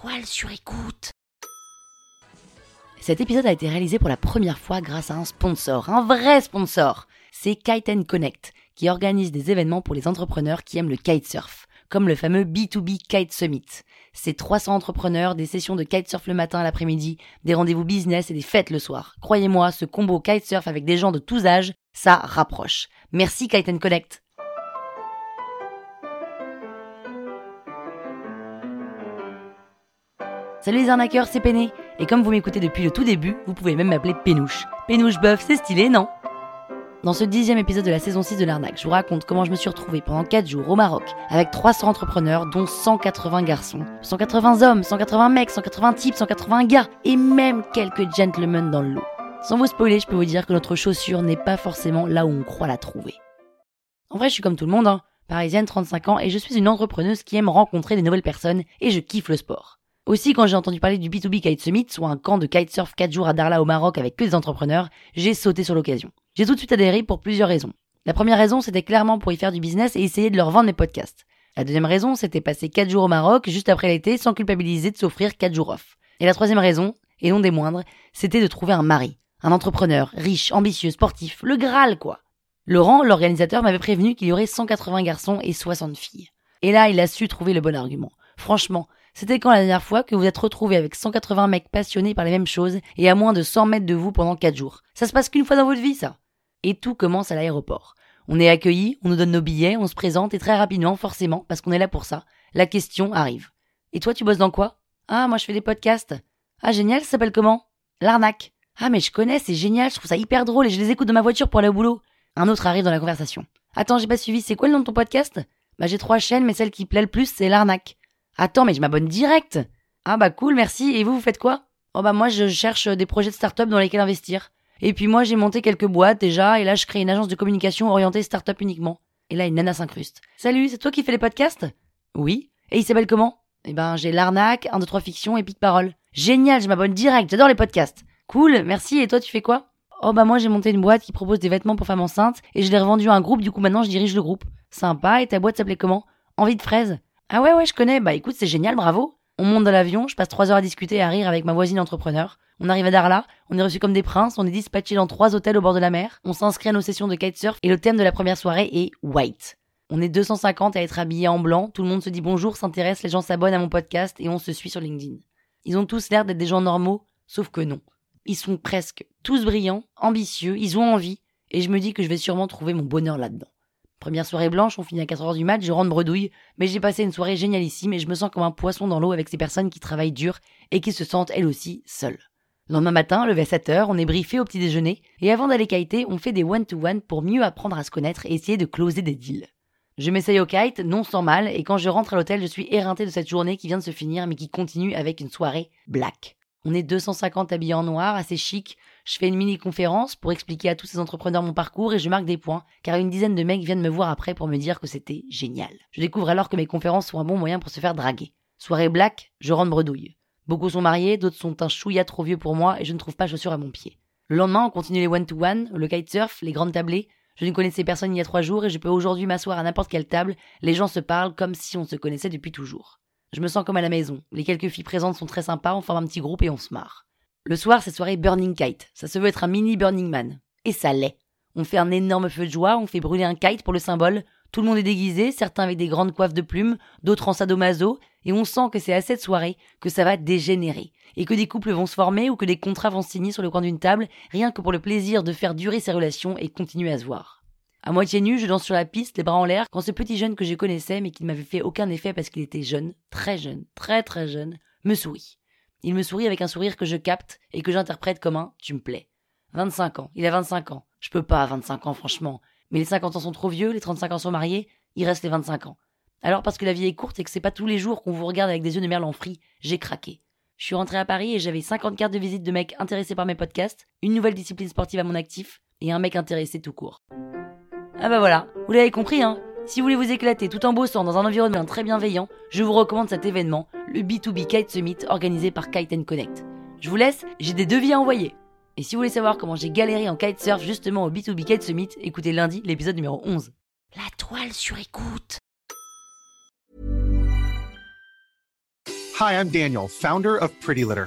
toile sur écoute. Cet épisode a été réalisé pour la première fois grâce à un sponsor, un vrai sponsor. C'est Kite Connect, qui organise des événements pour les entrepreneurs qui aiment le kitesurf, comme le fameux B2B Kite Summit. C'est 300 entrepreneurs, des sessions de kitesurf le matin à l'après-midi, des rendez-vous business et des fêtes le soir. Croyez-moi, ce combo kitesurf avec des gens de tous âges, ça rapproche. Merci Kite Connect. Salut les arnaqueurs, c'est Péné. Et comme vous m'écoutez depuis le tout début, vous pouvez même m'appeler Pénouche. Pénouche Buff, c'est stylé, non? Dans ce dixième épisode de la saison 6 de l'arnaque, je vous raconte comment je me suis retrouvé pendant 4 jours au Maroc avec 300 entrepreneurs, dont 180 garçons, 180 hommes, 180 mecs, 180 types, 180 gars, et même quelques gentlemen dans le lot. Sans vous spoiler, je peux vous dire que notre chaussure n'est pas forcément là où on croit la trouver. En vrai, je suis comme tout le monde, hein. parisienne, 35 ans, et je suis une entrepreneuse qui aime rencontrer des nouvelles personnes, et je kiffe le sport. Aussi, quand j'ai entendu parler du B2B Kite Summit, soit un camp de kitesurf 4 jours à Darla au Maroc avec que des entrepreneurs, j'ai sauté sur l'occasion. J'ai tout de suite adhéré pour plusieurs raisons. La première raison, c'était clairement pour y faire du business et essayer de leur vendre mes podcasts. La deuxième raison, c'était passer 4 jours au Maroc juste après l'été sans culpabiliser de s'offrir 4 jours off. Et la troisième raison, et non des moindres, c'était de trouver un mari. Un entrepreneur, riche, ambitieux, sportif, le Graal quoi. Laurent, l'organisateur, m'avait prévenu qu'il y aurait 180 garçons et 60 filles. Et là, il a su trouver le bon argument. Franchement, c'était quand la dernière fois que vous êtes retrouvé avec 180 mecs passionnés par les mêmes choses et à moins de 100 mètres de vous pendant 4 jours Ça se passe qu'une fois dans votre vie, ça Et tout commence à l'aéroport. On est accueilli, on nous donne nos billets, on se présente et très rapidement, forcément, parce qu'on est là pour ça, la question arrive. Et toi, tu bosses dans quoi? Ah, moi je fais des podcasts. Ah, génial, ça s'appelle comment? L'arnaque. Ah, mais je connais, c'est génial, je trouve ça hyper drôle et je les écoute dans ma voiture pour aller au boulot. Un autre arrive dans la conversation. Attends, j'ai pas suivi, c'est quoi le nom de ton podcast? Bah, j'ai trois chaînes, mais celle qui plaît le plus, c'est l'arnaque. Attends, mais je m'abonne direct. Ah bah cool, merci. Et vous, vous faites quoi? Oh bah moi, je cherche des projets de start-up dans lesquels investir. Et puis moi, j'ai monté quelques boîtes déjà, et là, je crée une agence de communication orientée start-up uniquement. Et là, une nana s'incruste. Salut, c'est toi qui fais les podcasts? Oui. Et il s'appelle comment? Eh ben, j'ai l'arnaque, un, deux, trois fictions et pique parole. Génial, je m'abonne direct, j'adore les podcasts. Cool, merci. Et toi, tu fais quoi? Oh bah moi, j'ai monté une boîte qui propose des vêtements pour femmes enceintes, et je l'ai revendu à un groupe, du coup maintenant, je dirige le groupe. Sympa, et ta boîte s'appelait comment? Envie de fraises ah ouais, ouais, je connais. Bah écoute, c'est génial, bravo. On monte dans l'avion, je passe trois heures à discuter et à rire avec ma voisine entrepreneur. On arrive à Darla, on est reçu comme des princes, on est dispatché dans trois hôtels au bord de la mer, on s'inscrit à nos sessions de kitesurf et le thème de la première soirée est White. On est 250 à être habillés en blanc, tout le monde se dit bonjour, s'intéresse, les gens s'abonnent à mon podcast et on se suit sur LinkedIn. Ils ont tous l'air d'être des gens normaux, sauf que non. Ils sont presque tous brillants, ambitieux, ils ont envie, et je me dis que je vais sûrement trouver mon bonheur là-dedans. Première soirée blanche, on finit à 4h du mat, je rentre bredouille, mais j'ai passé une soirée génialissime et je me sens comme un poisson dans l'eau avec ces personnes qui travaillent dur et qui se sentent elles aussi seules. Le lendemain matin, levé à 7h, on est briefé au petit déjeuner et avant d'aller kiter, on fait des one-to-one pour mieux apprendre à se connaître et essayer de closer des deals. Je m'essaye au kite, non sans mal, et quand je rentre à l'hôtel, je suis éreinté de cette journée qui vient de se finir mais qui continue avec une soirée black. On est 250 habillés en noir, assez chic, je fais une mini-conférence pour expliquer à tous ces entrepreneurs mon parcours et je marque des points, car une dizaine de mecs viennent me voir après pour me dire que c'était génial. Je découvre alors que mes conférences sont un bon moyen pour se faire draguer. Soirée black, je rentre bredouille. Beaucoup sont mariés, d'autres sont un chouïa trop vieux pour moi et je ne trouve pas chaussures à mon pied. Le lendemain, on continue les one-to-one, le kitesurf, les grandes tablées. Je ne connaissais personne il y a trois jours et je peux aujourd'hui m'asseoir à n'importe quelle table. Les gens se parlent comme si on se connaissait depuis toujours. Je me sens comme à la maison. Les quelques filles présentes sont très sympas, on forme un petit groupe et on se marre. Le soir, c'est soirée Burning Kite. Ça se veut être un mini Burning Man. Et ça l'est. On fait un énorme feu de joie, on fait brûler un kite pour le symbole. Tout le monde est déguisé, certains avec des grandes coiffes de plumes, d'autres en sadomaso, et on sent que c'est à cette soirée que ça va dégénérer. Et que des couples vont se former ou que des contrats vont signer sur le coin d'une table, rien que pour le plaisir de faire durer ces relations et continuer à se voir. À moitié nu, je danse sur la piste, les bras en l'air, quand ce petit jeune que je connaissais, mais qui ne m'avait fait aucun effet parce qu'il était jeune, très jeune, très très jeune, me sourit. Il me sourit avec un sourire que je capte et que j'interprète comme un tu me plais. 25 ans, il a 25 ans. Je peux pas à 25 ans, franchement. Mais les 50 ans sont trop vieux, les 35 ans sont mariés, il reste les 25 ans. Alors parce que la vie est courte et que c'est pas tous les jours qu'on vous regarde avec des yeux de merlan frit, j'ai craqué. Je suis rentré à Paris et j'avais 50 cartes de visite de mecs intéressés par mes podcasts, une nouvelle discipline sportive à mon actif et un mec intéressé tout court. Ah bah voilà, vous l'avez compris hein. Si vous voulez vous éclater tout en bossant dans un environnement très bienveillant, je vous recommande cet événement, le B2B Kite Summit organisé par Kite Connect. Je vous laisse, j'ai des devis à envoyer. Et si vous voulez savoir comment j'ai galéré en kitesurf justement au B2B Kite Summit, écoutez lundi l'épisode numéro 11. La toile sur écoute. Hi, I'm Daniel, founder of Pretty Litter.